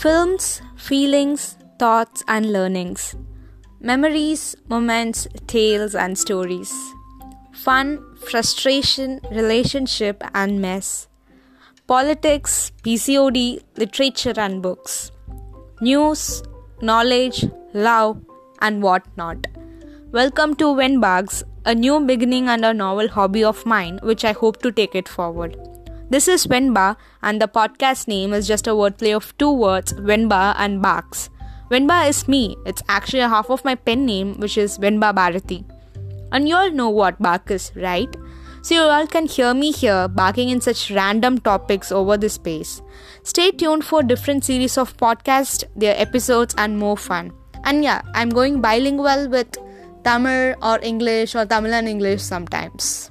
films, feelings, thoughts, and learnings, memories, moments, tales, and stories, fun, frustration, relationship, and mess, politics, PCOD, literature, and books, news, knowledge, love, and whatnot. Welcome to Wenbarks, a new beginning and a novel hobby of mine, which I hope to take it forward. This is Wenba, and the podcast name is just a wordplay of two words, Wenba and Barks. Wenba is me, it's actually a half of my pen name, which is Wenba Bharati. And you all know what bark is, right? So you all can hear me here barking in such random topics over the space. Stay tuned for different series of podcasts, their episodes, and more fun. And yeah, I'm going bilingual with Tamil or English or Tamil and English sometimes.